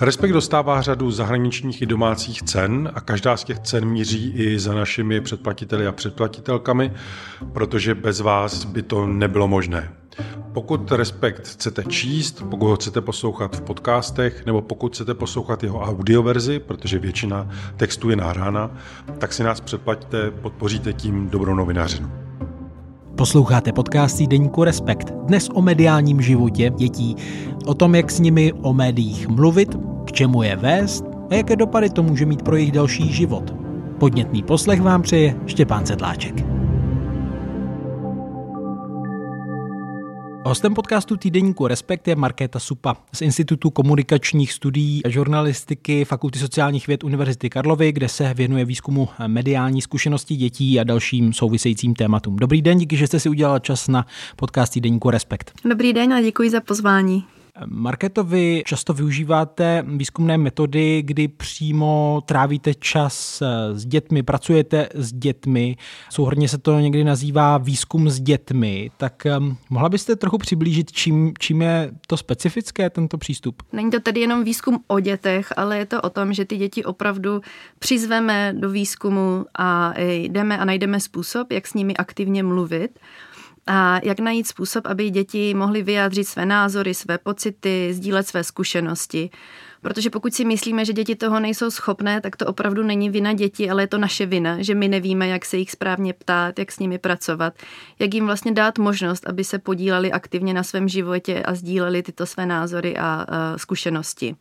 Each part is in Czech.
Respekt dostává řadu zahraničních i domácích cen a každá z těch cen míří i za našimi předplatiteli a předplatitelkami, protože bez vás by to nebylo možné. Pokud Respekt chcete číst, pokud ho chcete poslouchat v podcastech, nebo pokud chcete poslouchat jeho audioverzi, protože většina textů je nahrána, tak si nás předplaťte, podpoříte tím dobrou novinařinu. Posloucháte podcast týdeníku Respekt. Dnes o mediálním životě dětí, o tom, jak s nimi o médiích mluvit, k čemu je vést a jaké dopady to může mít pro jejich další život. Podnětný poslech vám přeje Štěpán Sedláček. Hostem podcastu týdeníku Respekt je Markéta Supa z Institutu komunikačních studií a žurnalistiky Fakulty sociálních věd Univerzity Karlovy, kde se věnuje výzkumu mediální zkušenosti dětí a dalším souvisejícím tématům. Dobrý den, díky, že jste si udělala čas na podcast týdeníku Respekt. Dobrý den a děkuji za pozvání. Marketo, vy často využíváte výzkumné metody, kdy přímo trávíte čas eh, s dětmi, pracujete s dětmi, souhrně se to někdy nazývá výzkum s dětmi, tak um, mohla byste trochu přiblížit, čím, čím je to specifické, tento přístup? Není to tedy jenom výzkum o dětech, ale je to o tom, že ty děti opravdu přizveme do výzkumu a jdeme a najdeme způsob, jak s nimi aktivně mluvit a jak najít způsob, aby děti mohly vyjádřit své názory, své pocity, sdílet své zkušenosti. Protože pokud si myslíme, že děti toho nejsou schopné, tak to opravdu není vina dětí, ale je to naše vina, že my nevíme, jak se jich správně ptát, jak s nimi pracovat, jak jim vlastně dát možnost, aby se podíleli aktivně na svém životě a sdíleli tyto své názory a, a zkušenosti.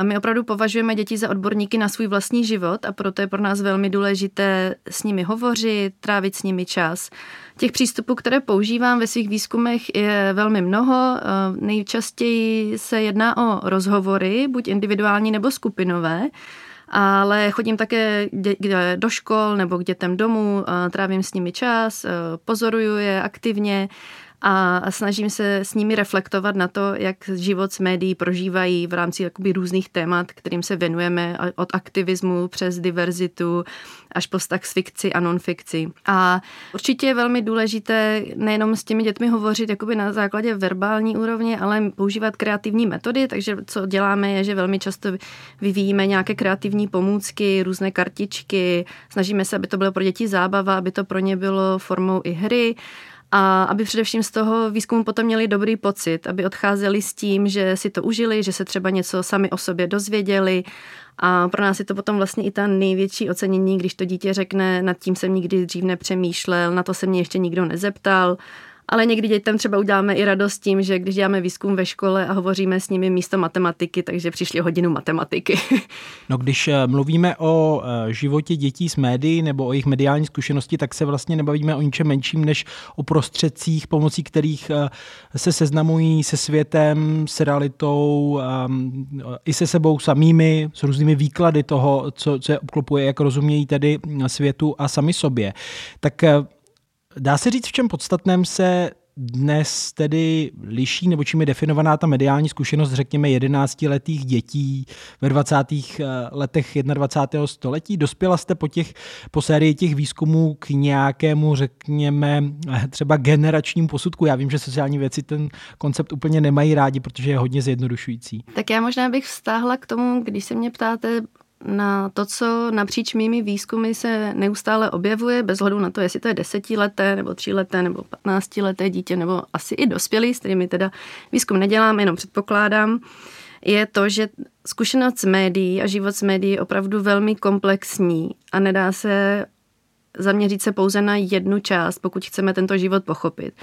A my opravdu považujeme děti za odborníky na svůj vlastní život a proto je pro nás velmi důležité s nimi hovořit, trávit s nimi čas. Těch přístupů, které používám ve svých výzkumech, je velmi mnoho. Eh, nejčastěji se jedná o rozhovory, buď individuální nebo skupinové ale chodím také do škol nebo k dětem domů, eh, trávím s nimi čas, eh, pozoruju je aktivně a snažím se s nimi reflektovat na to, jak život s médií prožívají v rámci jakoby různých témat, kterým se věnujeme od aktivismu přes diverzitu až po vztah s fikci a non-fikci. A určitě je velmi důležité nejenom s těmi dětmi hovořit jakoby na základě verbální úrovně, ale používat kreativní metody, takže co děláme je, že velmi často vyvíjíme nějaké kreativní pomůcky, různé kartičky, snažíme se, aby to bylo pro děti zábava, aby to pro ně bylo formou i hry a aby především z toho výzkumu potom měli dobrý pocit, aby odcházeli s tím, že si to užili, že se třeba něco sami o sobě dozvěděli. A pro nás je to potom vlastně i ta největší ocenění, když to dítě řekne, nad tím jsem nikdy dřív nepřemýšlel, na to se mě ještě nikdo nezeptal ale někdy dětem třeba uděláme i radost tím, že když děláme výzkum ve škole a hovoříme s nimi místo matematiky, takže přišli hodinu matematiky. No když eh, mluvíme o eh, životě dětí s médií nebo o jejich mediální zkušenosti, tak se vlastně nebavíme o ničem menším než o prostředcích, pomocí kterých eh, se seznamují se světem, s realitou, ehm, i se sebou samými, s různými výklady toho, co, co je obklopuje, jak rozumějí tedy světu a sami sobě. Tak Dá se říct, v čem podstatném se dnes tedy liší, nebo čím je definovaná ta mediální zkušenost, řekněme, 11-letých dětí ve 20. Eh, letech 21. století? Dospěla jste po, těch, po sérii těch výzkumů k nějakému, řekněme, eh, třeba generačnímu posudku? Já vím, že sociální věci ten koncept úplně nemají rádi, protože je hodně zjednodušující. Tak já možná bych vztáhla k tomu, když se mě ptáte, na to, co napříč mými výzkumy se neustále objevuje, bez hledu na to, jestli to je desetileté, nebo tříleté, nebo patnáctileté dítě, nebo asi i dospělý, s kterými teda výzkum nedělám, jenom předpokládám, je to, že zkušenost s médií a život s médií je opravdu velmi komplexní a nedá se zaměřit se pouze na jednu část, pokud chceme tento život pochopit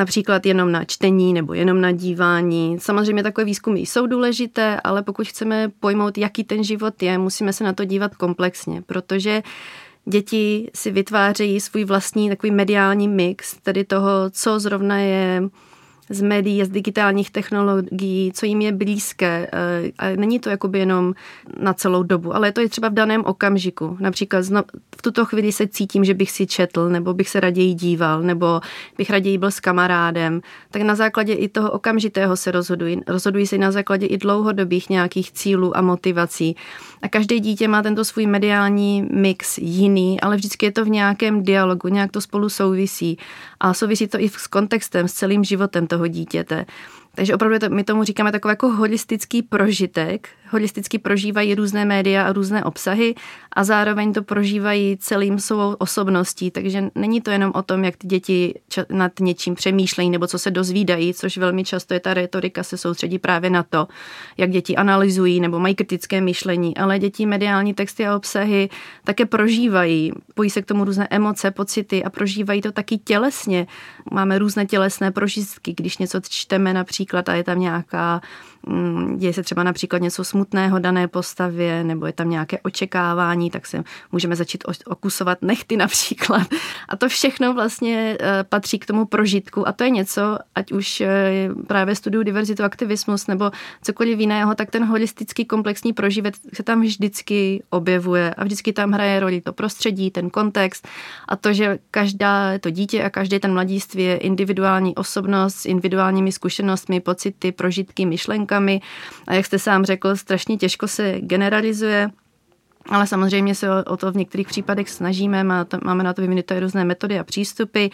například jenom na čtení nebo jenom na dívání. Samozřejmě takové výzkumy jsou důležité, ale pokud chceme pojmout, jaký ten život je, musíme se na to dívat komplexně, protože děti si vytvářejí svůj vlastní takový mediální mix, tedy toho, co zrovna je z médií z digitálních technologií, co jim je blízké. Eh, a není to jakoby jenom na celou dobu, ale to je třeba v daném okamžiku. Například v tuto chvíli se cítím, že bych si četl, nebo bych se raději díval, nebo bych raději byl s kamarádem. Tak na základě i toho okamžitého se rozhodují. Rozhodují se na základě i dlouhodobých nějakých cílů a motivací. A každé dítě má tento svůj mediální mix jiný, ale vždycky je to v nějakém dialogu, nějak to spolu souvisí. A souvisí to i s kontextem, s celým životem toho dítěte. Takže opravdu to, my tomu říkáme takový jako holistický prožitek, holisticky prožívají různé média a různé obsahy a zároveň to prožívají celým svou osobností, takže není to jenom o tom, jak ty děti nad něčím přemýšlejí nebo co se dozvídají, což velmi často je ta retorika se soustředí právě na to, jak děti analyzují nebo mají kritické myšlení, ale děti mediální texty a obsahy také prožívají, pojí se k tomu různé emoce, pocity a prožívají to taky tělesně. Máme různé tělesné prožitky, když něco čteme například a je tam nějaká děje se třeba například něco smutného dané postavě, nebo je tam nějaké očekávání, tak se můžeme začít okusovat nechty například. A to všechno vlastně eh, patří k tomu prožitku a to je něco, ať už eh, právě studuju diverzitu, aktivismus nebo cokoliv jiného, tak ten holistický komplexní proživec se tam vždycky objevuje a vždycky tam hraje roli to prostředí, ten kontext a to, že každá to dítě a každý ten mladiství je individuální osobnost s individuálními zkušenostmi, pocity, prožitky, myšlenky myšlenkami a jak jste sám řekl, strašně těžko se generalizuje. Ale samozřejmě se o, to v některých případech snažíme, máme na to vyvinuté různé metody a přístupy,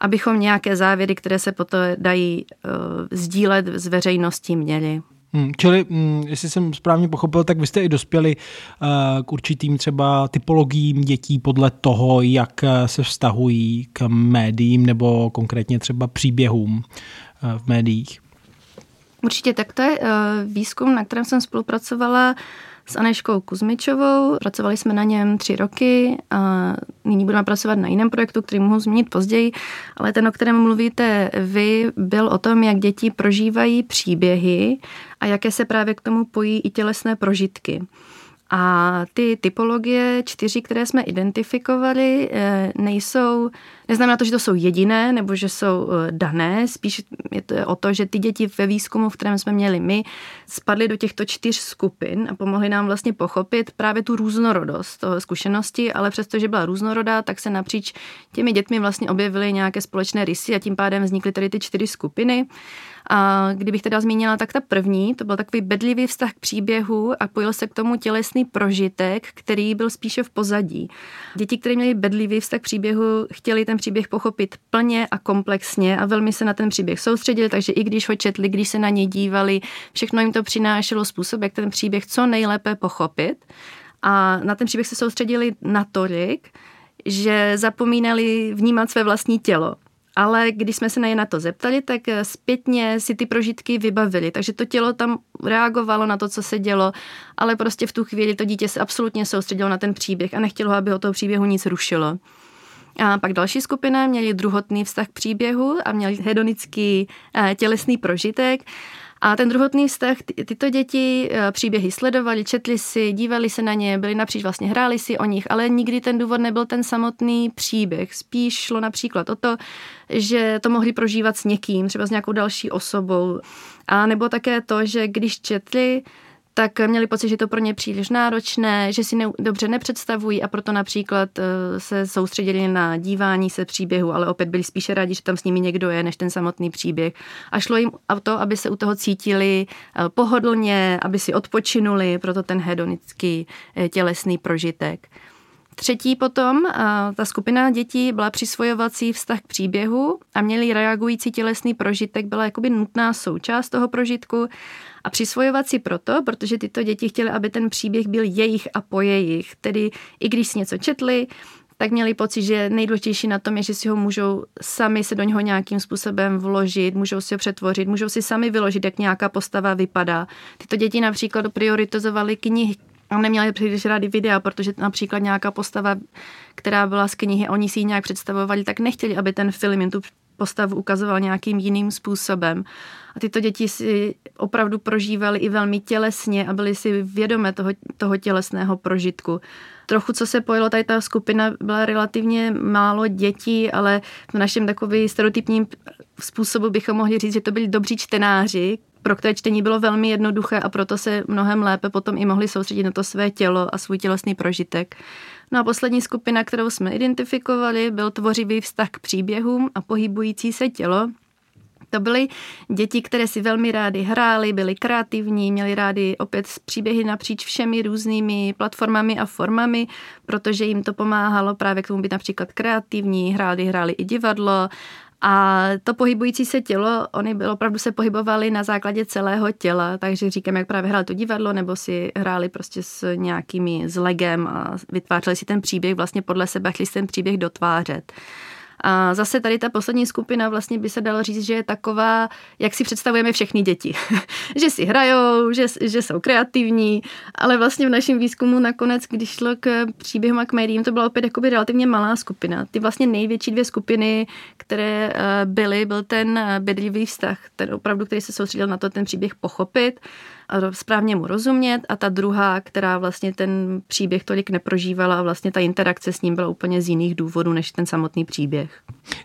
abychom nějaké závěry, které se potom dají uh, sdílet s veřejností, měli. Hmm, čili, hmm, jestli jsem správně pochopil, tak vy jste i dospěli uh, k určitým třeba typologiím dětí podle toho, jak uh, se vztahují k médiím nebo konkrétně třeba příběhům v médiích. Určitě tak to je eh, výzkum, na kterém jsem spolupracovala s Aneškou Kuzmičovou. Pracovali jsme na něm tři roky a nyní budeme pracovat na jiném projektu, který mohu zmínit později, ale ten, o kterém mluvíte vy, byl o tom, jak děti prožívají příběhy a jaké se právě k tomu pojí i tělesné prožitky. A ty typologie čtyři, které jsme identifikovali, eh, nejsou, neznamená to, že to jsou jediné nebo že jsou eh, dané, spíš je to o to, že ty děti ve výzkumu, v kterém jsme měli my, spadly do těchto čtyř skupin a pomohly nám vlastně pochopit právě tu různorodost toho zkušenosti, ale přestože byla různorodá, tak se napříč těmi dětmi vlastně objevily nějaké společné rysy a tím pádem vznikly tady ty čtyři skupiny. A kdybych teda zmínila, tak ta první, to byl takový bedlivý vztah k příběhu a pojil se k tomu tělesný prožitek, který byl spíše v pozadí. Děti, které měly bedlivý vztah k příběhu, chtěli ten příběh pochopit plně a komplexně a velmi se na ten příběh soustředili, takže i když ho četli, když se na něj dívali, všechno jim to přinášelo způsob, jak ten příběh co nejlépe pochopit. A na ten příběh se soustředili natolik, že zapomínali vnímat své vlastní tělo ale když jsme se na ně na to zeptali, tak eh, zpětně si ty prožitky vybavili. Takže to tělo tam reagovalo na to, co se dělo, ale prostě v tu chvíli to dítě se absolutně soustředilo na ten příběh a nechtělo, aby o toho příběhu nic rušilo. A pak další skupina měli druhotný vztah k příběhu a měli hedonický eh, tělesný prožitek. A ten druhotný vztah, ty, tyto děti eh, příběhy sledovali, četli si, dívali se na ně, byli napříč, vlastně hráli si o nich, ale nikdy ten důvod nebyl ten samotný příběh. Spíš šlo například o to, že to mohli prožívat s někým, třeba s nějakou další osobou. A nebo také to, že když četli, tak měli pocit, že to pro ně příliš náročné, že si ne, dobře nepředstavují a proto například eh, se soustředili na dívání se příběhu, ale opět byli spíše rádi, že tam s nimi někdo je, než ten samotný příběh. A šlo jim o to, aby se u toho cítili eh, pohodlně, aby si odpočinuli, proto ten hedonický eh, tělesný prožitek. Třetí potom, ta skupina dětí byla přisvojovací vztah k příběhu a měli reagující tělesný prožitek, byla jakoby nutná součást toho prožitku a přisvojovat si proto, protože tyto děti chtěly, aby ten příběh byl jejich a po jejich. Tedy i když si něco četli, tak měli pocit, že nejdůležitější na tom je, že si ho můžou sami se do něho nějakým způsobem vložit, můžou si ho přetvořit, můžou si sami vyložit, jak nějaká postava vypadá. Tyto děti například prioritizovaly knihy, a neměli příliš rádi videa, protože například nějaká postava, která byla z knihy, oni si ji nějak představovali, tak nechtěli, aby ten film jim tu postavu ukazoval nějakým jiným způsobem. A tyto děti si opravdu prožívali i velmi tělesně a byly si vědomé toho, toho tělesného prožitku. Trochu, co se pojilo, tady ta skupina byla relativně málo dětí, ale v našem takový stereotypním způsobu bychom mohli říct, že to byli dobří čtenáři, pro které čtení bylo velmi jednoduché a proto se mnohem lépe potom i mohli soustředit na to své tělo a svůj tělesný prožitek. No a poslední skupina, kterou jsme identifikovali, byl tvořivý vztah k příběhům a pohybující se tělo, to byly děti, které si velmi rády hrály, byly kreativní, měly rádi opět příběhy napříč všemi různými platformami a formami, protože jim to pomáhalo právě k tomu být například kreativní, hráli, hráli i divadlo A to pohybující se tělo, oni bylo opravdu se pohybovali na základě celého těla, takže říkám, jak právě hrál to divadlo, nebo si hráli prostě s nějakými zlegem a vytvářeli si ten příběh vlastně podle sebe, chtěli si ten příběh dotvářet. A zase tady ta poslední skupina vlastně by se dalo říct, že je taková, jak si představujeme všechny děti. že si hrajou, že, že jsou kreativní, ale vlastně v našem výzkumu nakonec, když šlo k příběhům a k médiím, to byla opět jakoby relativně malá skupina. Ty vlastně největší dvě skupiny, které eh, byly, byl ten eh, bedlivý vztah, ten opravdu, který se soustředil na to, ten příběh pochopit správně mu rozumět a ta druhá, která vlastně ten příběh tolik neprožívala a vlastně ta interakce s ním byla úplně z jiných důvodů než ten samotný příběh.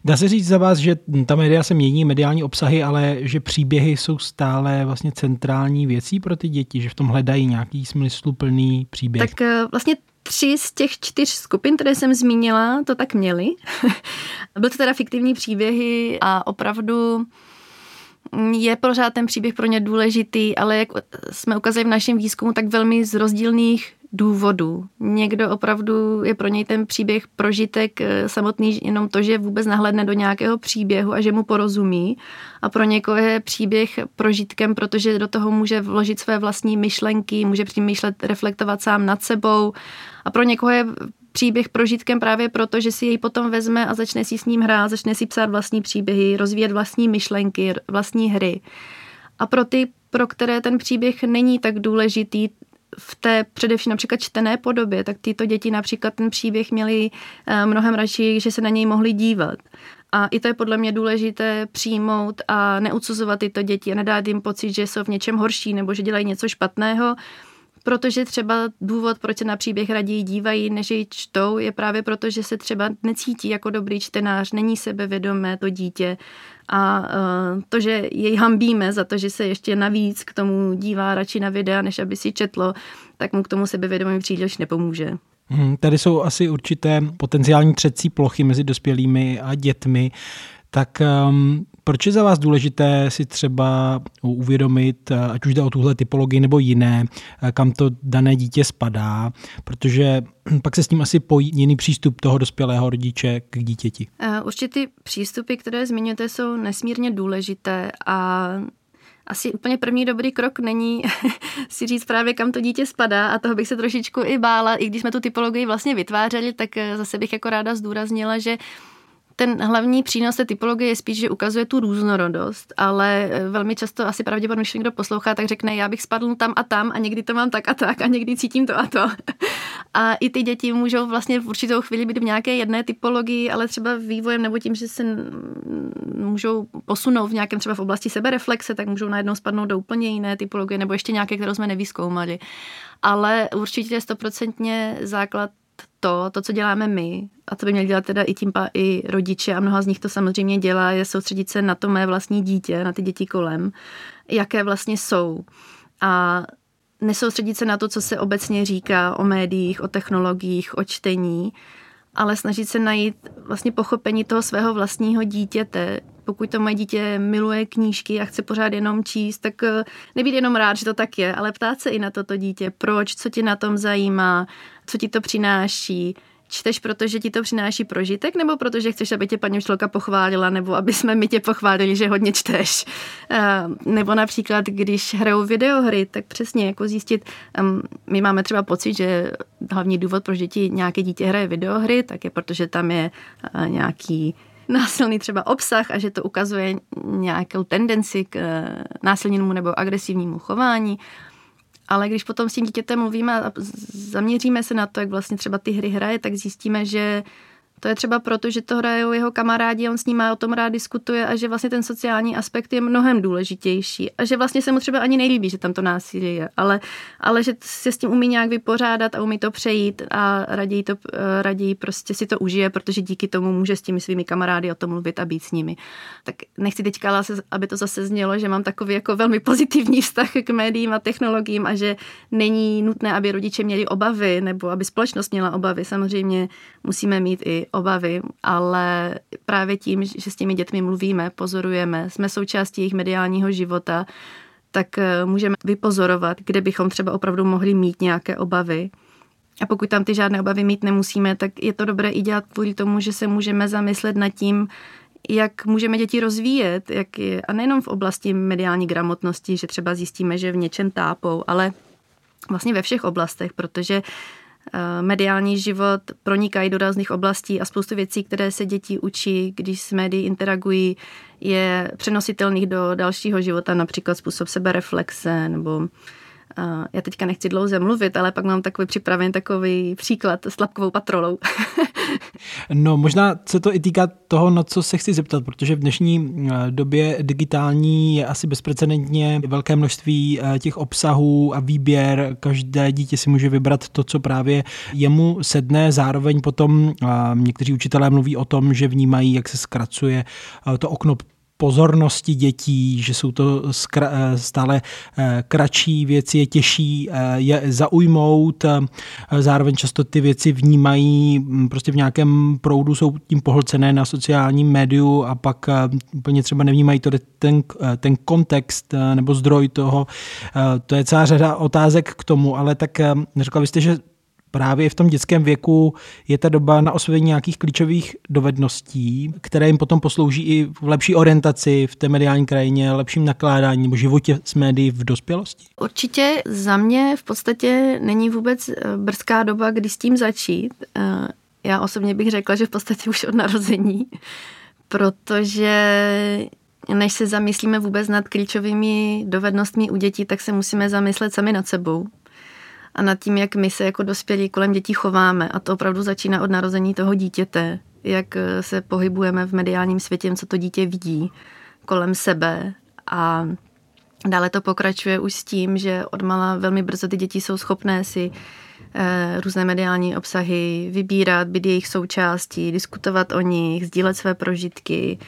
Dá se říct za vás, že ta média se mění, mediální obsahy, ale že příběhy jsou stále vlastně centrální věcí pro ty děti, že v tom hledají nějaký smysluplný příběh? Tak eh, vlastně tři z těch čtyř skupin, které jsem zmínila, to tak měli. Byly to teda fiktivní příběhy a opravdu je pořád ten příběh pro ně důležitý, ale jak jsme ukázali v našem výzkumu, tak velmi z rozdílných důvodů. Někdo opravdu je pro něj ten příběh prožitek eh, samotný jenom to, že vůbec nahledne do nějakého příběhu a že mu porozumí. A pro někoho je příběh prožitkem, protože do toho může vložit své vlastní myšlenky, může přemýšlet, reflektovat sám nad sebou. A pro někoho je příběh prožitkem právě proto, že si jej potom vezme a začne si s ním hrát, začne si psát vlastní příběhy, rozvíjet vlastní myšlenky, vlastní hry. A pro ty, pro které ten příběh není tak důležitý, v té především například čtené podobě, tak tyto děti například ten příběh měli eh, mnohem radši, že se na něj mohli dívat. A i to je podle mě důležité přijmout a neucuzovat tyto děti a nedát jim pocit, že jsou v něčem horší nebo že dělají něco špatného, protože třeba důvod, proč se na příběh raději dívají, než jej čtou, je právě proto, že se třeba necítí jako dobrý čtenář, není sebevědomé to dítě a uh, to, že jej hambíme za to, že se ještě navíc k tomu dívá radši na videa, než aby si četlo, tak mu k tomu sebevědomí příliš nepomůže. Hmm, tady jsou asi určité potenciální třecí plochy mezi dospělými a dětmi. Tak um, proč je za vás důležité si třeba uvědomit, eh, ať už jde o tuhle typologii nebo jiné, eh, kam to dané dítě spadá, protože pak se s tím asi pojí jiný přístup toho dospělého rodiče k dítěti. Eh, určitě ty přístupy, které zmiňujete, jsou nesmírně důležité a asi úplně první dobrý krok není si říct právě, kam to dítě spadá a toho bych se trošičku i bála. I když jsme tu typologii vlastně vytvářeli, tak zase bych jako ráda zdůraznila, že ten hlavní přínos té typologie je spíš, že ukazuje tu různorodost, ale eh, velmi často asi pravděpodobně, když někdo poslouchá, tak řekne, já bych spadl tam a tam a někdy to mám tak a tak a někdy cítím to a to. A i ty děti můžou vlastně v určitou chvíli být v nějaké jedné typologii, ale třeba vývojem nebo tím, že se můžou posunout v nějakém třeba v oblasti sebereflexe, tak můžou najednou spadnout do úplně jiné typologie nebo ještě nějaké, kterou jsme nevyskoumali. Ale určitě je stoprocentně základ to, to, co děláme my, a co by měli dělat teda i tím pa, i rodiče, a mnoha z nich to samozřejmě dělá, je soustředit se na to mé vlastní dítě, na ty děti kolem, jaké vlastně jsou. A nesoustředit se na to, co se obecně říká o médiích, o technologiích, o čtení, ale snažit se najít vlastně pochopení toho svého vlastního dítěte. Pokud to moje dítě miluje knížky a chce pořád jenom číst, tak eh, nebýt jenom rád, že to tak je, ale ptát se i na toto dítě, proč, co ti na tom zajímá, co ti to přináší, čteš, protože ti to přináší prožitek, nebo protože chceš, aby tě paní učitelka pochválila, nebo aby jsme my tě pochválili, že hodně čteš. Uh, nebo například, když hrajou videohry, tak přesně jako zjistit, my máme třeba pocit, že hlavní důvod, proč děti, nějaké dítě hraje videohry, tak je protože tam je uh, nějaký násilný třeba obsah a že to ukazuje nějakou tendenci k uh, násilnému nebo agresivnímu chování. Ale když potom s tím dítětem mluvíme a zaměříme se na to, jak vlastně třeba ty hry hraje, tak zjistíme, že to je třeba proto, že to hrajou jeho kamarádi, on s ním o tom rád diskutuje a že vlastně ten sociální aspekt je mnohem důležitější a že vlastně se mu třeba ani nelíbí, že tam to násilí je, ale, ale že se s tím umí nějak vypořádat a umí to přejít a raději, to, eh, raději prostě si to užije, protože díky tomu může s těmi svými kamarády o tom mluvit a být s nimi. Tak nechci teďka, aby to zase znělo, že mám takový jako velmi pozitivní vztah k médiím a technologiím a že není nutné, aby rodiče měli obavy nebo aby společnost měla obavy. Samozřejmě musíme mít i obavy, ale právě tím, že s těmi dětmi mluvíme, pozorujeme, jsme součástí jejich mediálního života, tak eh, můžeme vypozorovat, kde bychom třeba opravdu mohli mít nějaké obavy. A pokud tam ty žádné obavy mít nemusíme, tak je to dobré i dělat kvůli tomu, že se můžeme zamyslet nad tím, jak můžeme děti rozvíjet, jak je, a nejenom v oblasti mediální gramotnosti, že třeba zjistíme, že v něčem tápou, ale vlastně ve všech oblastech, protože mediální život pronikají do různých oblastí a spoustu věcí, které se děti učí, když s médií interagují, je přenositelných do dalšího života, například způsob sebereflexe nebo já teďka nechci dlouze mluvit, ale pak mám takový připraven takový příklad s tlapkovou patrolou. no možná se to i týká toho, na co se chci zeptat, protože v dnešní eh, době digitální je asi bezprecedentně velké množství eh, těch obsahů a výběr. Každé dítě si může vybrat to, co právě jemu sedne. Zároveň potom eh, někteří učitelé mluví o tom, že vnímají, jak se zkracuje to okno pozornosti dětí, že jsou to eh, stále eh, kratší věci, je těžší eh, je zaujmout, zároveň často ty věci vnímají hm, prostě v nějakém proudu, jsou tím pohlcené na sociálním médiu a pak úplně třeba nevnímají to, ten, ten kontext nebo zdroj toho. To je celá řada otázek k tomu, ale tak řekla byste, že právě v tom dětském věku je ta doba na osvojení nějakých klíčových dovedností, které jim potom poslouží i v lepší orientaci v té mediální krajině, lepším nakládání nebo životě s médií v dospělosti? Určitě za mě v podstatě není vůbec eh, brzká doba, kdy s tím začít. Eh, já osobně bych řekla, že v podstatě už od narození, protože než se zamyslíme vůbec nad klíčovými dovednostmi u dětí, tak se musíme zamyslet sami nad sebou a nad tím, jak my se jako dospělí kolem dětí chováme. A to opravdu začíná od narození toho dítěte, jak eh, se pohybujeme v mediálním světě, co to dítě vidí kolem sebe a dále to pokračuje už s tím, že odmala velmi brzo ty děti jsou schopné si eh, různé mediální obsahy vybírat, být jejich součástí, diskutovat o nich, sdílet své prožitky,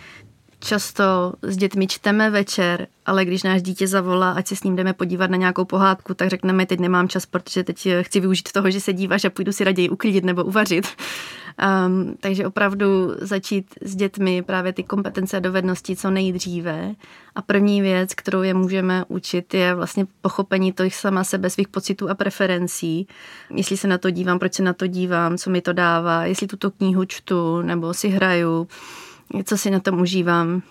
často s dětmi čteme večer, ale když náš dítě zavolá, ať se s ním jdeme podívat na nějakou pohádku, tak řekneme, teď nemám čas, protože teď chci využít toho, že se díváš a půjdu si raději uklidit nebo uvařit. Um, takže opravdu začít s dětmi právě ty kompetence a dovednosti co nejdříve. A první věc, kterou je můžeme učit, je vlastně pochopení toho sama sebe, svých pocitů a preferencí. Jestli se na to dívám, proč se na to dívám, co mi to dává, jestli tuto knihu čtu nebo si hraju co si na tom užívám.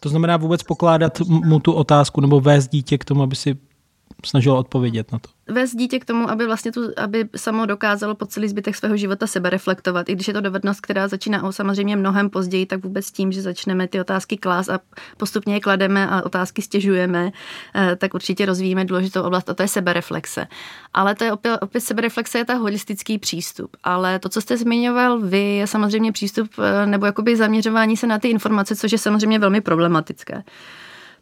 To znamená vůbec pokládat mu tu otázku nebo vést dítě k tomu, aby si snažilo odpovědět na to vést dítě k tomu, aby vlastně tu, aby samo dokázalo po celý zbytek svého života sebe reflektovat. I když je to dovednost, která začíná o samozřejmě mnohem později, tak vůbec tím, že začneme ty otázky klást a postupně je klademe a otázky stěžujeme, eh, tak určitě rozvíjíme důležitou oblast a to je sebereflexe. Ale to je opět, opět sebereflexe je ta holistický přístup. Ale to, co jste zmiňoval vy, je samozřejmě přístup eh, nebo jakoby zaměřování se na ty informace, což je samozřejmě velmi problematické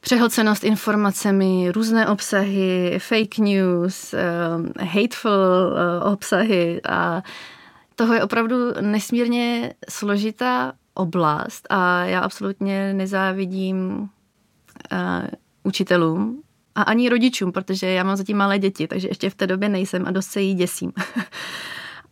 přehlcenost informacemi, různé obsahy, fake news, uh, hateful uh, obsahy a toho je opravdu nesmírně složitá oblast a já absolutně nezávidím uh, učitelům a ani rodičům, protože já mám zatím malé děti, takže ještě v té době nejsem a dost se jí děsím.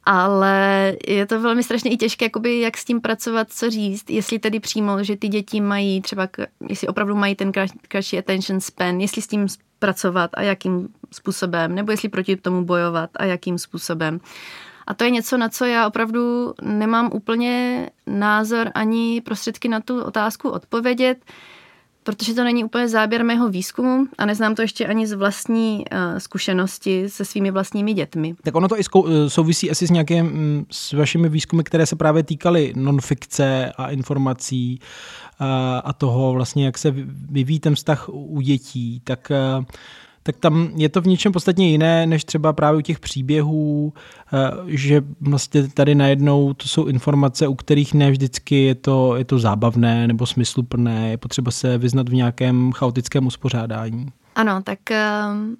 ale je to velmi strašně i těžké, jakoby, jak s tím pracovat, co říct, jestli tedy přímo, že ty děti mají třeba, jestli opravdu mají ten kratší attention span, jestli s tím pracovat a jakým způsobem, nebo jestli proti tomu bojovat a jakým způsobem. A to je něco, na co já opravdu nemám úplně názor ani prostředky na tu otázku odpovědět protože to není úplně záběr mého výzkumu a neznám to ještě ani z vlastní uh, zkušenosti se svými vlastními dětmi. Tak ono to i eh, souvisí asi s nějakým, mm, s vašimi výzkumy, které se právě týkaly nonfikce a informací uh, a toho vlastně, jak se vyvíjí ten vztah u dětí, tak tak tam je to v něčem podstatně jiné, než třeba právě u těch příběhů, eh, že vlastně tady najednou to jsou informace, u kterých ne vždycky je to, je to zábavné nebo smysluplné, je potřeba se vyznat v nějakém chaotickém uspořádání. Ano, tak ehm,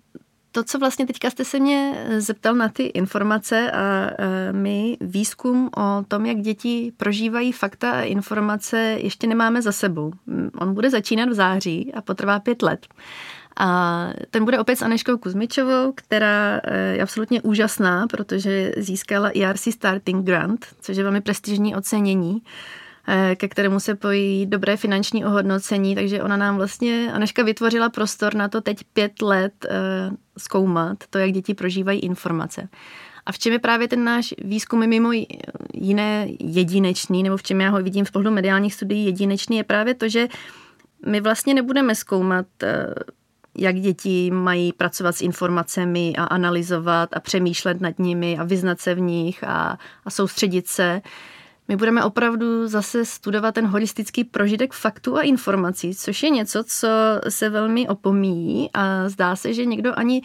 to, co vlastně teďka jste se mě zeptal na ty informace a eh, my výzkum o tom, jak děti prožívají fakta a informace, ještě nemáme za sebou. On bude začínat v září a potrvá pět let. A ten bude opět s Aneškou Kuzmičovou, která eh, je absolutně úžasná, protože získala ERC Starting Grant, což je velmi prestižní ocenění. eh, ke kterému se pojí dobré finanční ohodnocení, takže ona nám vlastně, Aneška vytvořila prostor na to teď pět let eh, zkoumat to, jak děti prožívají informace. A v čem je právě ten náš výzkum mimo jiné jedinečný, nebo v čem já ho vidím z pohledu mediálních studií jedinečný, je právě to, že my vlastně nebudeme zkoumat jak děti mají pracovat s informacemi a analyzovat a přemýšlet nad nimi a vyznat se v nich a, a soustředit se. My budeme opravdu zase studovat ten holistický prožitek faktů a informací, což je něco, co se velmi opomíjí a zdá se, že někdo ani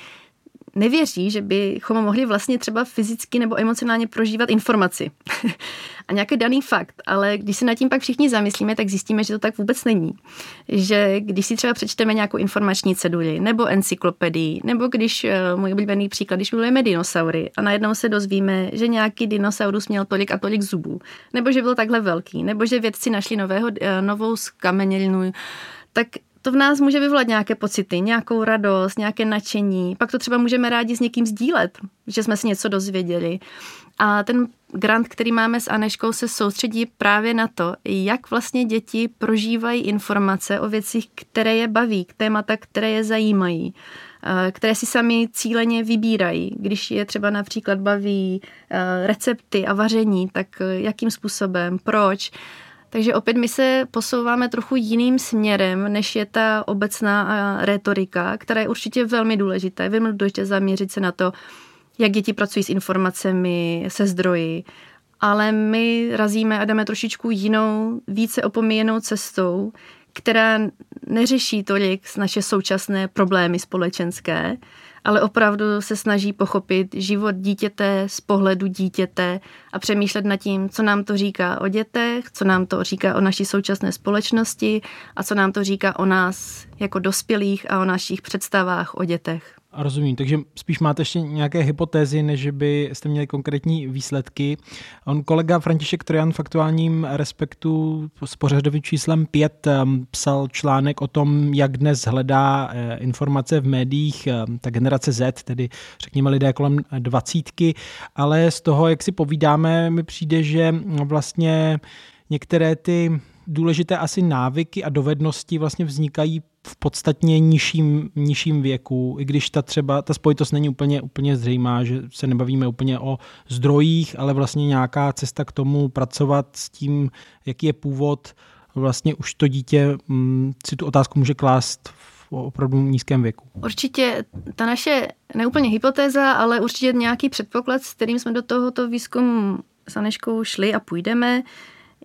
nevěří, že bychom mohli vlastně třeba fyzicky nebo emocionálně prožívat informaci a nějaký daný fakt, ale když se nad tím pak všichni zamyslíme, tak zjistíme, že to tak vůbec není. Že když si třeba přečteme nějakou informační ceduli nebo encyklopedii, nebo když, eh, můj oblíbený příklad, když milujeme dinosaury a najednou se dozvíme, že nějaký dinosaurus měl tolik a tolik zubů, nebo že byl takhle velký, nebo že vědci našli nového, eh, novou skamenělinu, tak to v nás může vyvolat nějaké pocity, nějakou radost, nějaké nadšení. Pak to třeba můžeme rádi s někým sdílet, že jsme si něco dozvěděli. A ten grant, který máme s Aneškou, se soustředí právě na to, jak vlastně děti prožívají informace o věcích, které je baví, k témata, které je zajímají eh, které si sami cíleně vybírají. Když je třeba například baví eh, recepty a vaření, tak eh, jakým způsobem, proč. Takže opět my se posouváme trochu jiným směrem, než je ta obecná retorika, která je určitě velmi důležitá. Je velmi důležité zaměřit se na to, jak děti pracují s informacemi, se zdroji, ale my razíme a jdeme trošičku jinou, více opomíjenou cestou, která neřeší tolik naše současné problémy společenské, ale opravdu se snaží pochopit život dítěte z pohledu dítěte a přemýšlet nad tím, co nám to říká o dětech, co nám to říká o naší současné společnosti a co nám to říká o nás jako dospělých a o našich představách o dětech. Rozumím, takže spíš máte ještě nějaké hypotézy, než byste měli konkrétní výsledky. On kolega František Trojan v aktuálním Respektu s pořadovým číslem 5 um, psal článek o tom, jak dnes hledá eh, informace v médiích eh, ta generace Z, tedy řekněme lidé kolem dvacítky, ale z toho, jak si povídáme, mi přijde, že vlastně některé ty důležité asi návyky a dovednosti vlastně vznikají v podstatně nižším, nižším věku, i když ta třeba ta spojitost není úplně, úplně zřejmá, že se nebavíme úplně o zdrojích, ale vlastně nějaká cesta k tomu pracovat s tím, jaký je původ, vlastně už to dítě mm, si tu otázku může klást v opravdu nízkém věku. Určitě ta naše neúplně hypotéza, ale určitě nějaký předpoklad, s kterým jsme do tohoto výzkumu s Aneškou šli a půjdeme,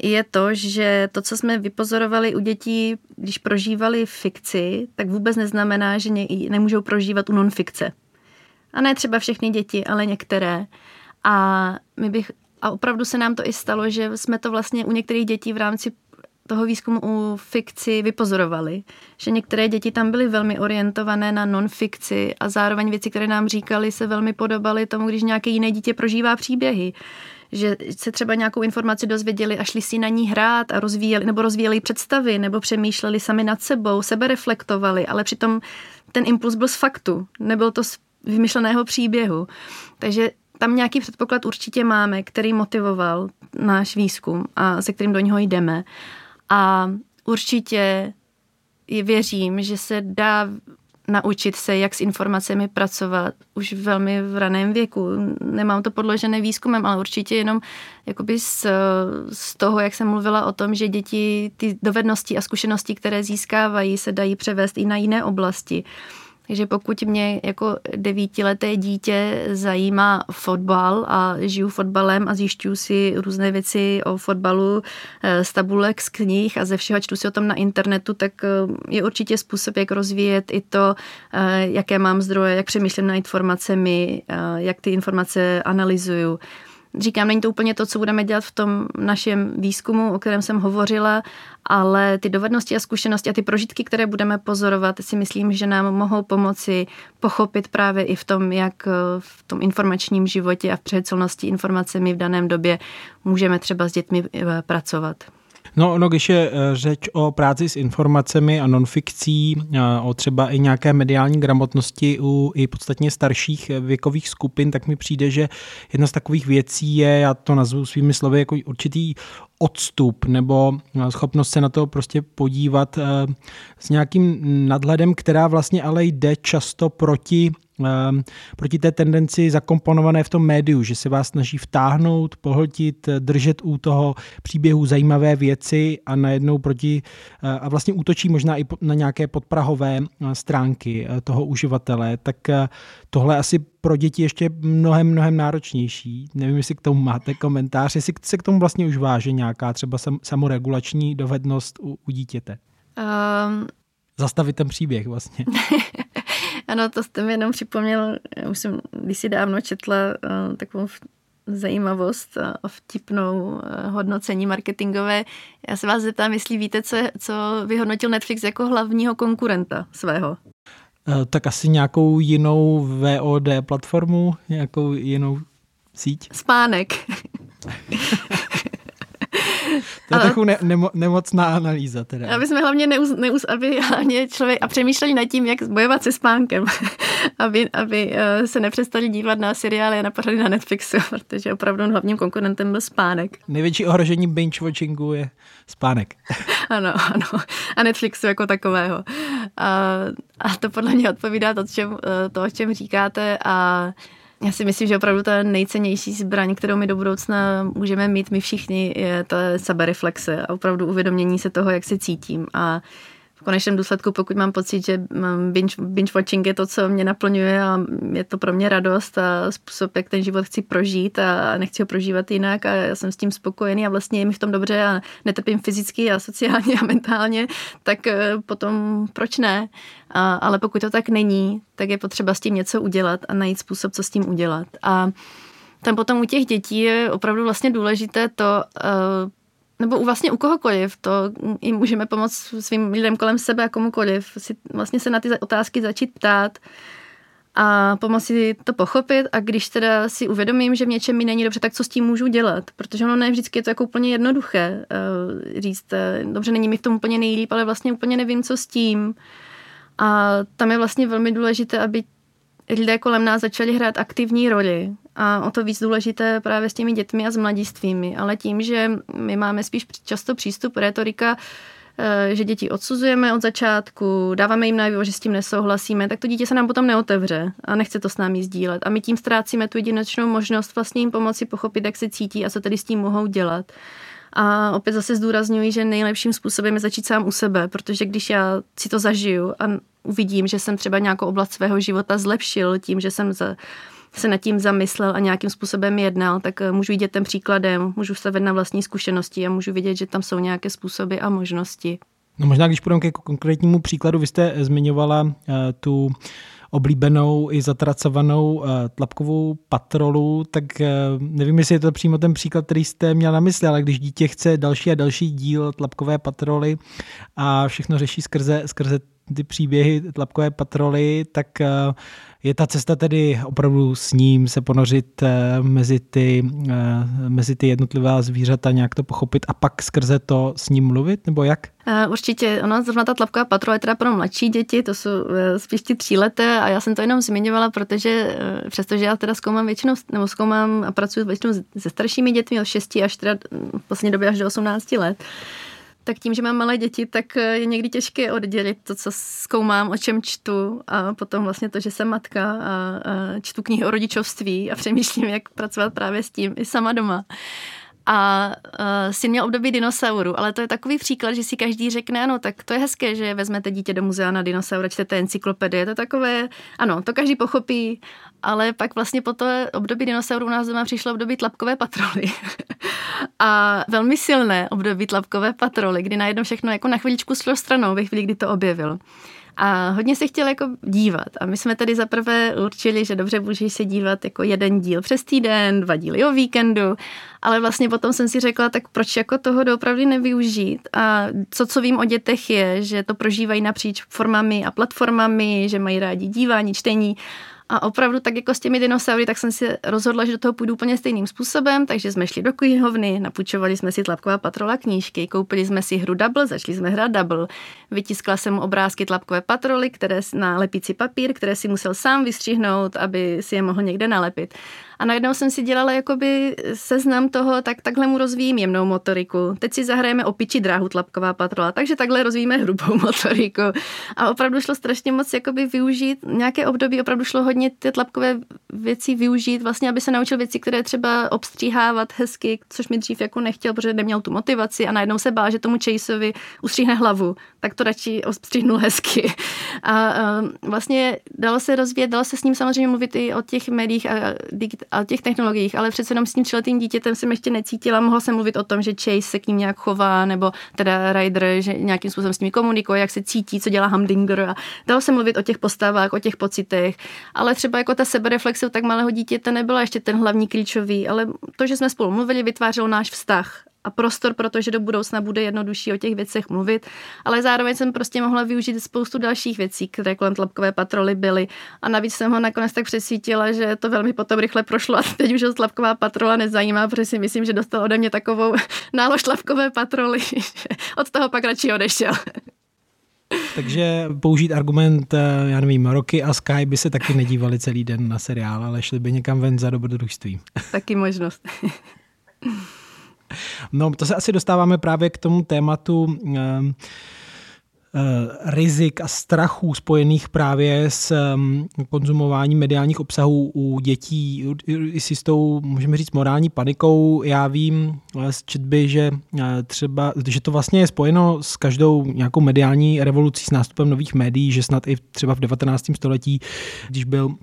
je to, že to, co jsme vypozorovali u dětí, když prožívali fikci, tak vůbec neznamená, že ne, nemůžou prožívat u nonfikce. A ne třeba všechny děti, ale některé. A, my bych, a opravdu se nám to i stalo, že jsme to vlastně u některých dětí v rámci toho výzkumu u fikci vypozorovali, že některé děti tam byly velmi orientované na non-fikci a zároveň věci, které nám říkali, se velmi podobaly tomu, když nějaké jiné dítě prožívá příběhy že se třeba nějakou informaci dozvěděli a šli si na ní hrát a rozvíjeli, nebo rozvíjeli představy, nebo přemýšleli sami nad sebou, sebe reflektovali, ale přitom ten impuls byl z faktu, nebyl to z vymyšleného příběhu. Takže tam nějaký předpoklad určitě máme, který motivoval náš výzkum a se kterým do něho jdeme. A určitě věřím, že se dá naučit se, jak s informacemi pracovat už velmi v raném věku. Nemám to podložené výzkumem, ale určitě jenom jakoby z, z toho, jak jsem mluvila o tom, že děti ty dovednosti a zkušenosti, které získávají, se dají převést i na jiné oblasti. Takže pokud mě jako devítileté dítě zajímá fotbal a žiju fotbalem a zjišťuju si různé věci o fotbalu eh, z tabulek, z knih a ze všeho čtu si o tom na internetu, tak eh, je určitě způsob, jak rozvíjet i to, eh, jaké mám zdroje, jak přemýšlím na informacemi, jak ty informace analyzuju. Říkám, není to úplně to, co budeme dělat v tom našem výzkumu, o kterém jsem hovořila, ale ty dovednosti a zkušenosti a ty prožitky, které budeme pozorovat, si myslím, že nám mohou pomoci pochopit právě i v tom, jak v tom informačním životě a v přecelnosti informacemi v daném době můžeme třeba s dětmi eh, pracovat. No, no, když je eh, řeč o práci s informacemi a nonfikcí, eh, o třeba i nějaké mediální gramotnosti u i podstatně starších eh, věkových skupin, tak mi přijde, že jedna z takových věcí je, já to nazvu svými slovy, jako určitý odstup nebo schopnost se na to prostě podívat s nějakým nadhledem, která vlastně ale jde často proti proti té tendenci zakomponované v tom médiu, že se vás snaží vtáhnout, pohltit, držet u toho příběhu zajímavé věci a najednou proti eh, a vlastně útočí možná i na nějaké podprahové eh, stránky eh, toho uživatele, tak tohle asi pro děti ještě mnohem, mnohem náročnější. Nevím, jestli k tomu máte komentář, jestli se k tomu vlastně už váže nějaká třeba samoregulační dovednost u, u dítěte. Um... Zastavit ten příběh vlastně. Ano, to jste mi jenom připomněl, já už jsem když si dávno četla uh, takovou zajímavost a vtipnou uh, hodnocení marketingové. Já se vás zeptám, jestli víte, co, co vyhodnotil Netflix jako hlavního konkurenta svého. Uh, tak asi nějakou jinou VOD platformu, nějakou jinou síť? Spánek. To je trochu ne, nemo, nemocná analýza teda. Aby jsme hlavně neuz, neuz, aby hlavně člověk a přemýšleli nad tím, jak bojovat se spánkem, aby, aby uh, se nepřestali dívat na seriály a na pořady na Netflixu, protože opravdu hlavním konkurentem byl spánek. Největší ohrožení binge-watchingu je spánek. ano, ano. A Netflixu jako takového. A, a to podle mě odpovídá to, čem, eh, to, o čem říkáte a já si myslím, že opravdu ta nejcennější zbraň, kterou my do budoucna můžeme mít my všichni, je ta sebereflexe a opravdu uvědomění se toho, jak se cítím. A v konečném důsledku, pokud mám pocit, že binge, binge watching je to, co mě naplňuje a je to pro mě radost a způsob, jak ten život chci prožít a nechci ho prožívat jinak a já jsem s tím spokojený a vlastně je mi v tom dobře a netrpím fyzicky a sociálně a mentálně, tak eh, potom proč ne? A, ale pokud to tak není, tak je potřeba s tím něco udělat a najít způsob, co s tím udělat. A tam potom u těch dětí je opravdu vlastně důležité to, uh, nebo u vlastně u kohokoliv, to jim můžeme pomoct svým lidem kolem sebe a komukoliv, si vlastně se na ty otázky začít ptát a pomoci to pochopit a když teda si uvědomím, že v něčem mi není dobře, tak co s tím můžu dělat, protože ono ne vždycky je to jako úplně jednoduché uh, říct, uh, dobře, není mi v tom úplně nejlíp, ale vlastně úplně nevím, co s tím. A tam je vlastně velmi důležité, aby lidé kolem nás začali hrát aktivní roli. A o to víc důležité právě s těmi dětmi a s mladistvými. Ale tím, že my máme spíš často přístup retorika, eh, že děti odsuzujeme od začátku, dáváme jim najevo, že s tím nesouhlasíme, tak to dítě se nám potom neotevře a nechce to s námi sdílet. A my tím ztrácíme tu jedinečnou možnost vlastně jim pomoci pochopit, jak se cítí a co tedy s tím mohou dělat. A opět zase zdůrazňuji, že nejlepším způsobem je začít sám u sebe, protože když já si to zažiju a uvidím, že jsem třeba nějakou oblast svého života zlepšil tím, že jsem za, se nad tím zamyslel a nějakým způsobem jednal, tak eh, můžu jít těm příkladem, můžu stavět na vlastní zkušenosti a můžu vidět, že tam jsou nějaké způsoby a možnosti. No možná, když půjdeme ke konkrétnímu příkladu, vy jste zmiňovala uh, tu oblíbenou i zatracovanou uh, tlapkovou patrolu, tak uh, nevím, jestli je to přímo ten příklad, který jste měl na mysli, ale když dítě chce další a další díl tlapkové patroly a všechno řeší skrze, skrze ty příběhy tlapkové patroly, tak uh, je ta cesta tedy opravdu s ním se ponořit eh, mezi ty, eh, mezi ty jednotlivá zvířata, nějak to pochopit a pak skrze to s ním mluvit, nebo jak? Eh, určitě, ono zrovna ta tlapková patrola je teda pro mladší děti, to jsou spíš ty tříleté a já jsem to jenom zmiňovala, protože přestože já teda zkoumám většinou, nebo zkoumám a pracuji většinou se staršími dětmi od 6 až teda v poslední době až do 18 let, tak tím, že mám malé děti, tak eh, je někdy těžké oddělit to, co zkoumám, o čem čtu a potom vlastně to, že jsem matka a, a čtu knihy o rodičovství a přemýšlím, jak pracovat právě s tím i sama doma. A uh, syn měl období dinosauru, ale to je takový příklad, že si každý řekne, ano, tak to je hezké, že vezmete dítě do muzea na dinosaura, čtete encyklopedie, to takové, ano, to každý pochopí, ale pak vlastně po to období dinosauru u nás doma přišlo období tlapkové patroly. a velmi silné období tlapkové patroly, kdy najednou všechno jako na chviličku šlo stranou ve chvíli, kdy to objevil. A hodně se chtěl jako dívat. A my jsme tedy zaprvé určili, že dobře můžeš se dívat jako jeden díl přes týden, dva díly o víkendu, ale vlastně potom jsem si řekla, tak proč jako toho doopravdy nevyužít. A co, co vím o dětech je, že to prožívají napříč formami a platformami, že mají rádi dívání, čtení A opravdu tak jako s těmi dinosaury, tak jsem si rozhodla, že do toho půjdu úplně stejným způsobem, takže jsme šli do knihovny, napůjčovali jsme si Tlapková patrola knížky, koupili jsme si hru Double, začali jsme hrát Double. Vytiskla jsem obrázky Tlapkové patroly, které na lepící papír, které si musel sám vystřihnout, aby si je mohl někde nalepit. A najednou jsem si dělala jakoby seznam toho, tak takhle mu rozvíjím jemnou motoriku. Teď si zahrajeme opičí dráhu tlapková patrola, takže takhle rozvíjíme hrubou motoriku. A opravdu šlo strašně moc jakoby využít, nějaké období opravdu šlo hodně ty tlapkové věci využít, vlastně aby se naučil věci, které třeba obstříhávat hezky, což mi dřív jako nechtěl, protože neměl tu motivaci a najednou se bál, že tomu Chaseovi ustříhne hlavu, tak to radši obstříhnul hezky. A, a vlastně dalo se rozvíjet, dalo se s ním samozřejmě mluvit i o těch médiích a digit, a těch technologiích, ale přece jenom s tím třiletým dítětem jsem ještě necítila. Mohla jsem mluvit o tom, že Chase se k ním nějak chová, nebo teda Ryder, že nějakým způsobem s nimi komunikuje, jak se cítí, co dělá Hamdinger. A dalo se mluvit o těch postavách, o těch pocitech, ale třeba jako ta sebereflexe tak malého dítěte nebyla ještě ten hlavní klíčový, ale to, že jsme spolu mluvili, vytvářelo náš vztah a prostor, protože do budoucna bude jednodušší o těch věcech mluvit, ale zároveň jsem prostě mohla využít spoustu dalších věcí, které kolem tlapkové patroly byly a navíc jsem ho nakonec tak přesvítila, že to velmi potom rychle prošlo a teď už ho tlapková patrola nezajímá, protože si myslím, že dostal ode mě takovou nálož tlapkové patroly, že od toho pak radši odešel. Takže použít argument, eh, já nevím, Roky a Sky by se taky nedívali celý den na seriál, ale šli by někam ven za dobrodružství. Taky možnost. No, to se asi dostáváme právě k tomu tématu um, rizik a strachů spojených právě s ehm, konzumováním mediálních obsahů u dětí, i s jistou, můžeme říct, morální panikou. Já vím eh, z četby, že třeba, že to vlastně je spojeno s každou nějakou mediální revolucí, s nástupem nových médií, že snad i třeba v 19. století, když byl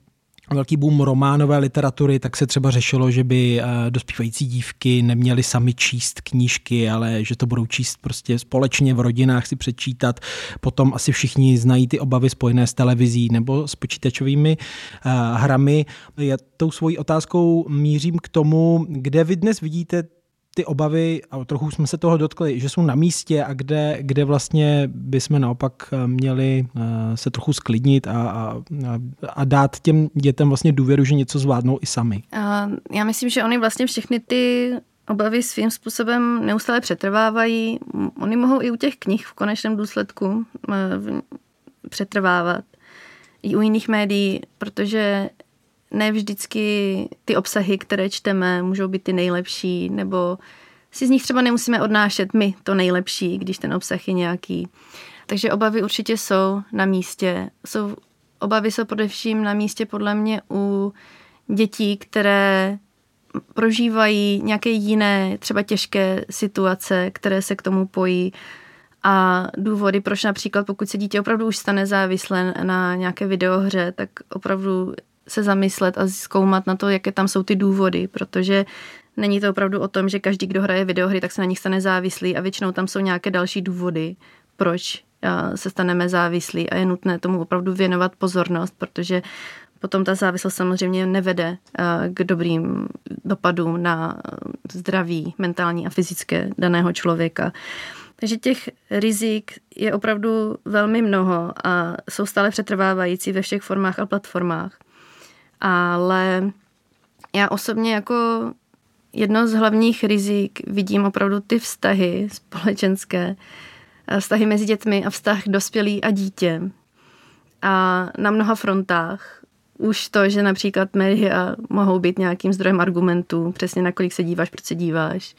velký boom románové literatury, tak se třeba řešilo, že by eh, dospívající dívky neměly sami číst knížky, ale že to budou číst prostě společně v rodinách si přečítat. Potom asi všichni znají ty obavy spojené s televizí nebo s počítačovými eh, hrami. Já tou svojí otázkou mířím k tomu, kde vy dnes vidíte ty obavy, a trochu jsme se toho dotkli, že jsou na místě a kde, kde vlastně bychom naopak eh, měli eh, se trochu sklidnit a, a, a dát těm dětem vlastně důvěru, že něco zvládnou i sami. Já myslím, že oni vlastně všechny ty obavy svým způsobem neustále přetrvávají. Oni mohou i u těch knih v konečném důsledku eh, přetrvávat. I u jiných médií, protože ne vždycky ty obsahy, které čteme, můžou být ty nejlepší, nebo si z nich třeba nemusíme odnášet my to nejlepší, když ten obsah je nějaký. Takže obavy určitě jsou na místě. Jsou, obavy jsou především na místě podle mě u dětí, které prožívají nějaké jiné, třeba těžké situace, které se k tomu pojí. A důvody, proč například, pokud se dítě opravdu už stane závislé na nějaké videohře, tak opravdu se zamyslet a zkoumat na to, jaké tam jsou ty důvody, protože není to opravdu o tom, že každý, kdo hraje videohry, tak se na nich stane závislý a většinou tam jsou nějaké další důvody, proč se staneme závislí a je nutné tomu opravdu věnovat pozornost, protože potom ta závislost samozřejmě nevede k dobrým dopadům na zdraví mentální a fyzické daného člověka. Takže těch rizik je opravdu velmi mnoho a jsou stále přetrvávající ve všech formách a platformách ale já osobně jako jedno z hlavních rizik vidím opravdu ty vztahy společenské, eh, vztahy mezi dětmi a vztah dospělý a dítě. A na mnoha frontách už to, že například média mohou být nějakým zdrojem argumentů, přesně na kolik se díváš, proč se díváš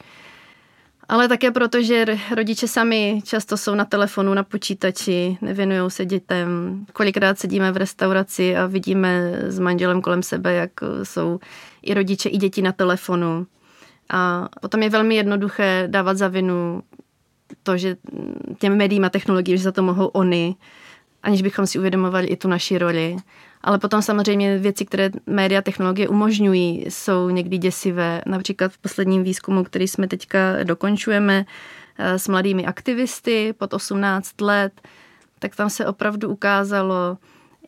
ale také proto, že rodiče sami často jsou na telefonu, na počítači, nevěnují se dětem. Kolikrát sedíme v restauraci a vidíme s manželem kolem sebe, jak jsou i rodiče, i děti na telefonu. A potom je velmi jednoduché dávat za vinu to, že těm médiím a technologiím, že za to mohou oni, aniž bychom si uvědomovali i tu naši roli. Ale potom samozřejmě věci, které média technologie umožňují, jsou někdy děsivé. Například v posledním výzkumu, který jsme teďka dokončujeme eh, s mladými aktivisty pod 18 let, tak tam se opravdu ukázalo,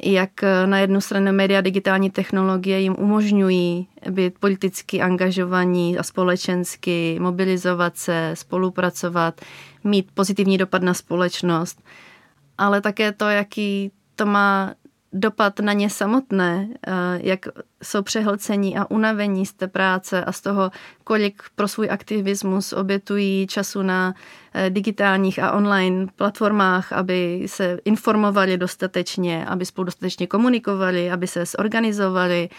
jak eh, na jednu stranu média digitální technologie jim umožňují být politicky angažovaní a společensky, mobilizovat se, spolupracovat, mít pozitivní dopad na společnost, ale také to, jaký to má dopad na ně samotné, eh, jak jsou přehlcení a unavení z té práce a z toho, kolik pro svůj aktivismus obětují času na eh, digitálních a online platformách, aby se informovali dostatečně, aby spolu dostatečně komunikovali, aby se zorganizovali.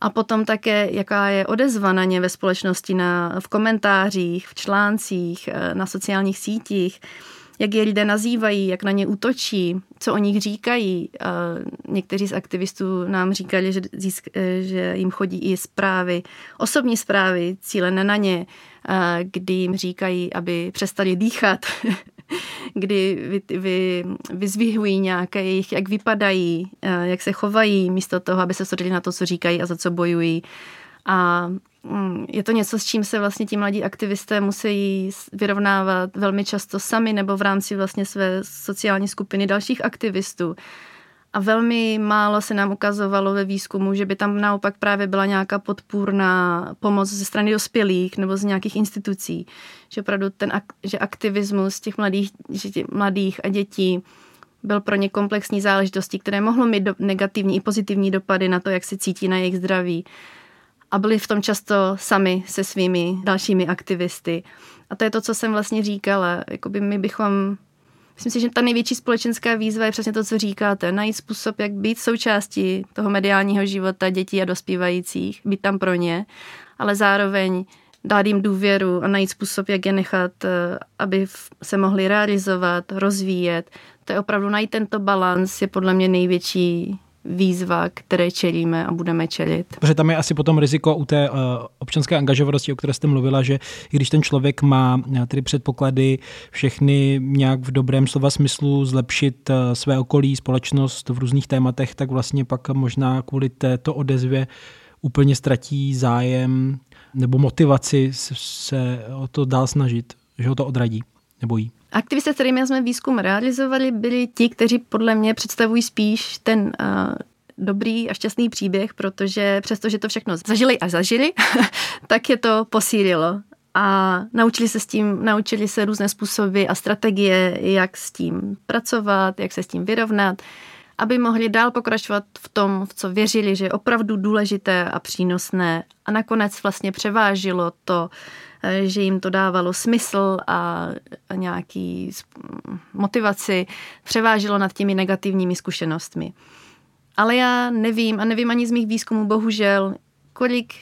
A potom také, jaká je odezva na ně ve společnosti, na, v komentářích, v článcích, eh, na sociálních sítích jak je lidé nazývají, jak na ně útočí, co o nich říkají. Někteří z aktivistů nám říkali, že, že jim chodí i zprávy, osobní zprávy cílené na ně, kdy jim říkají, aby přestali dýchat, kdy vy, vy, vyzvihují nějaké jejich, jak vypadají, jak se chovají, místo toho, aby se shodili na to, co říkají a za co bojují. A je to něco, s čím se vlastně ti mladí aktivisté musí vyrovnávat velmi často sami nebo v rámci vlastně své sociální skupiny dalších aktivistů. A velmi málo se nám ukazovalo ve výzkumu, že by tam naopak právě byla nějaká podpůrná pomoc ze strany dospělých nebo z nějakých institucí. Že opravdu ten, že aktivismus těch mladých, že těch mladých a dětí byl pro ně komplexní záležitostí, které mohlo mít do, negativní i pozitivní dopady na to, jak se cítí na jejich zdraví a byli v tom často sami se svými dalšími aktivisty. A to je to, co jsem vlastně říkala. Jakoby my bychom Myslím si, že ta největší společenská výzva je přesně to, co říkáte. Najít způsob, jak být součástí toho mediálního života dětí a dospívajících, být tam pro ně, ale zároveň dát jim důvěru a najít způsob, jak je nechat, eh, aby se mohli realizovat, rozvíjet. To je opravdu najít tento balans, je podle mě největší výzva, které čelíme a budeme čelit. Protože tam je asi potom riziko u té uh, občanské angažovanosti, o které jste mluvila, že i když ten člověk má uh, tedy předpoklady všechny nějak v dobrém slova smyslu zlepšit uh, své okolí, společnost v různých tématech, tak vlastně pak možná kvůli této odezvě úplně ztratí zájem nebo motivaci se o to dál snažit, že ho to odradí nebo jí. Aktivisté, kterými jsme výzkum realizovali, byli ti, kteří podle mě představují spíš ten uh, dobrý a šťastný příběh, protože přestože to všechno zažili a zažili, tak je to posílilo. A naučili se s tím, naučili se různé způsoby a strategie, jak s tím pracovat, jak se s tím vyrovnat, aby mohli dál pokračovat v tom, v co věřili, že je opravdu důležité a přínosné. A nakonec vlastně převážilo to, že jim to dávalo smysl a nějaký motivaci, převážilo nad těmi negativními zkušenostmi. Ale já nevím a nevím ani z mých výzkumů, bohužel, kolik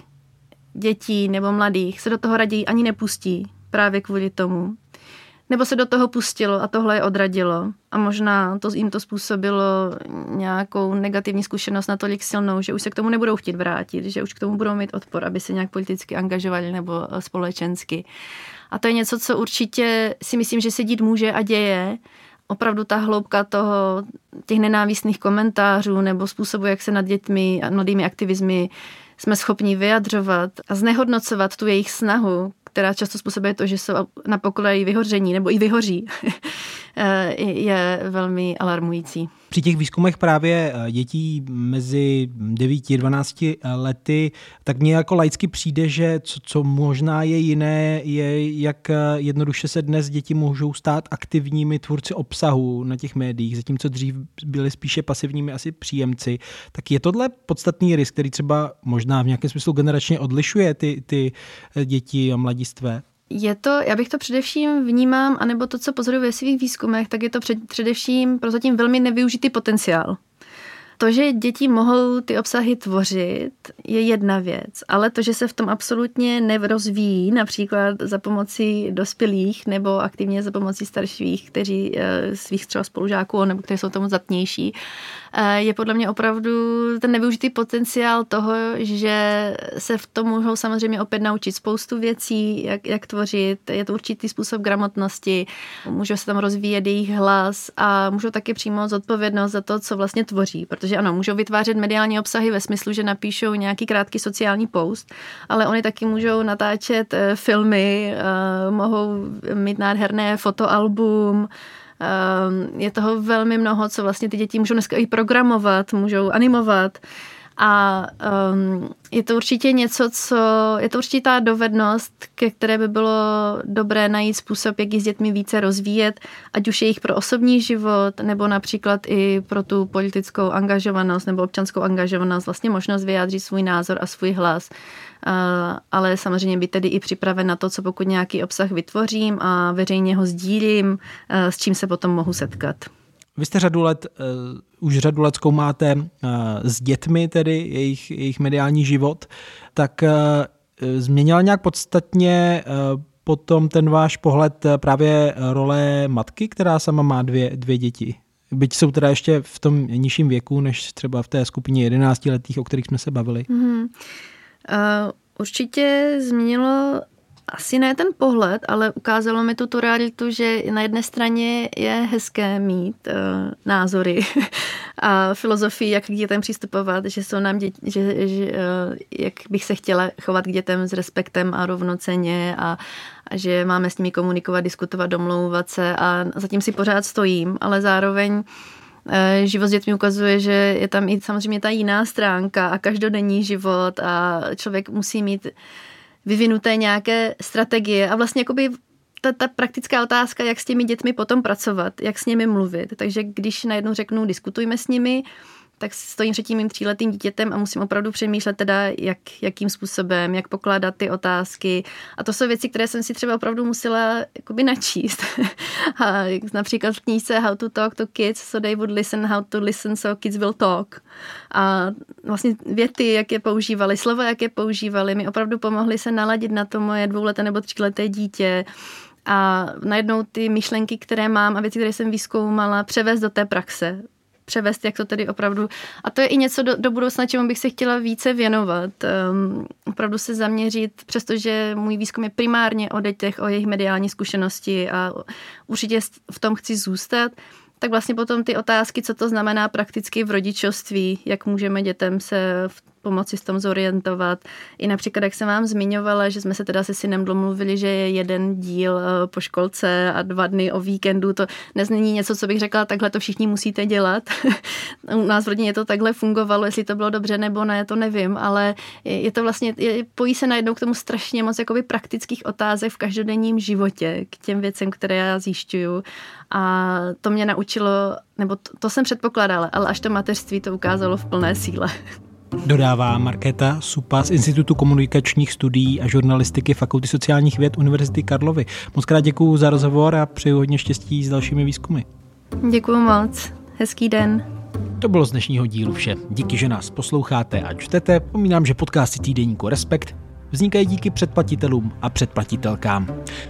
dětí nebo mladých se do toho raději ani nepustí právě kvůli tomu, nebo se do toho pustilo a tohle je odradilo. A možná to jim to způsobilo nějakou negativní zkušenost natolik silnou, že už se k tomu nebudou chtít vrátit, že už k tomu budou mít odpor, aby se nějak politicky angažovali nebo eh, společensky. A to je něco, co určitě si myslím, že se dít může a děje. Opravdu ta hloubka toho, těch nenávistných komentářů nebo způsobu, jak se nad dětmi a mladými aktivizmy jsme schopni vyjadřovat a znehodnocovat tu jejich snahu, která často způsobuje to, že jsou na pokolaji vyhoření nebo i vyhoří, je velmi alarmující. Při těch výzkumech právě eh, dětí mezi 9 a 12 lety, tak mně jako laicky přijde, že co, co možná je jiné, je, jak eh, jednoduše se dnes děti můžou stát aktivními tvůrci obsahu na těch médiích, zatímco dřív byli spíše pasivními asi příjemci. Tak je tohle podstatný risk, který třeba možná v nějakém smyslu generačně odlišuje ty, ty děti a mladistvé? Je to, já bych to především vnímám, anebo to, co pozoruji ve svých výzkumech, tak je to před, především prozatím velmi nevyužitý potenciál. To, že děti mohou ty obsahy tvořit, je jedna věc, ale to, že se v tom absolutně nerozvíjí, například za pomocí dospělých nebo aktivně za pomocí starších, kteří eh, svých třeba spolužáků nebo kteří jsou tomu zatnější, eh, je podle mě opravdu ten nevyužitý potenciál toho, že se v tom můžou samozřejmě opět naučit spoustu věcí, jak, jak tvořit, je to určitý způsob gramotnosti, můžou se tam rozvíjet jejich hlas a můžou taky přijmout zodpovědnost za to, co vlastně tvoří, protože protože ano, můžou vytvářet mediální obsahy ve smyslu, že napíšou nějaký krátký sociální post, ale oni taky můžou natáčet eh, filmy, eh, mohou mít nádherné fotoalbum, eh, je toho velmi mnoho, co vlastně ty děti můžou dneska i programovat, můžou animovat. A um, je to určitě něco, co, je to určitá dovednost, ke které by bylo dobré najít způsob, jak ji s dětmi více rozvíjet, ať už je jich pro osobní život, nebo například i pro tu politickou angažovanost nebo občanskou angažovanost, vlastně možnost vyjádřit svůj názor a svůj hlas. Uh, ale samozřejmě být tedy i připraven na to, co pokud nějaký obsah vytvořím a veřejně ho sdílím, uh, s čím se potom mohu setkat. Vy jste řadu let, uh, už řadu let zkoumáte uh, s dětmi tedy jejich, jejich mediální život, tak uh, změnila nějak podstatně uh, potom ten váš pohled právě role matky, která sama má dvě, dvě děti? Byť jsou teda ještě v tom nižším věku, než třeba v té skupině 11 letých, o kterých jsme se bavili. Mm-hmm. Uh, určitě změnilo asi ne ten pohled, ale ukázalo mi tu tu realitu, že na jedné straně je hezké mít uh, názory a filozofii, jak k dětem přistupovat, že jsou nám děti, že, že uh, jak bych se chtěla chovat k dětem s respektem a rovnoceně a, a že máme s nimi komunikovat, diskutovat, domlouvat se a zatím si pořád stojím, ale zároveň uh, život s dětmi ukazuje, že je tam i samozřejmě ta jiná stránka a každodenní život a člověk musí mít vyvinuté nějaké strategie a vlastně jakoby ta, ta praktická otázka, jak s těmi dětmi potom pracovat, jak s nimi mluvit. Takže když najednou řeknu, diskutujme s nimi, tak stojím před tím mým tříletým dítětem a musím opravdu přemýšlet teda, jak, jakým způsobem, jak pokládat ty otázky. A to jsou věci, které jsem si třeba opravdu musela jakoby načíst. a například v knížce How to Talk to Kids, so they would listen, how to listen, so kids will talk. A vlastně věty, jak je používali, slova, jak je používali, mi opravdu pomohly se naladit na to moje dvouleté nebo tříleté dítě a najednou ty myšlenky, které mám a věci, které jsem vyzkoumala, převést do té praxe převést, jak to tedy opravdu. A to je i něco do, do budoucna, čemu bych se chtěla více věnovat. Um, opravdu se zaměřit, přestože můj výzkum je primárně o dětech, o jejich mediální zkušenosti a určitě v tom chci zůstat, tak vlastně potom ty otázky, co to znamená prakticky v rodičovství, jak můžeme dětem se v pomoci s tom zorientovat. I například, jak jsem vám zmiňovala, že jsme se teda se synem domluvili, že je jeden díl eh, po školce a dva dny o víkendu, to nezní něco, co bych řekla, takhle to všichni musíte dělat. U nás v rodině to takhle fungovalo, jestli to bylo dobře nebo ne, to nevím, ale je to vlastně, je, pojí se najednou k tomu strašně moc jakoby praktických otázek v každodenním životě, k těm věcem, které já zjišťuju. A to mě naučilo, nebo to, to jsem předpokládala, ale až to mateřství to ukázalo v plné síle. Dodává Markéta Supa z Institutu komunikačních studií a žurnalistiky Fakulty sociálních věd Univerzity Karlovy. Moc krát děkuji za rozhovor a přeju hodně štěstí s dalšími výzkumy. Děkuji moc. Hezký den. To bylo z dnešního dílu vše. Díky, že nás posloucháte a čtete. Pomínám, že podcasty týdeníku Respekt vznikají díky předplatitelům a předplatitelkám.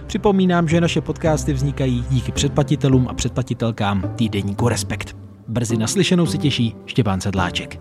Připomínám, že naše podcasty vznikají díky předplatitelům a předplatitelkám týdeníku Respekt. Brzy naslyšenou si těší Štěpán Sedláček.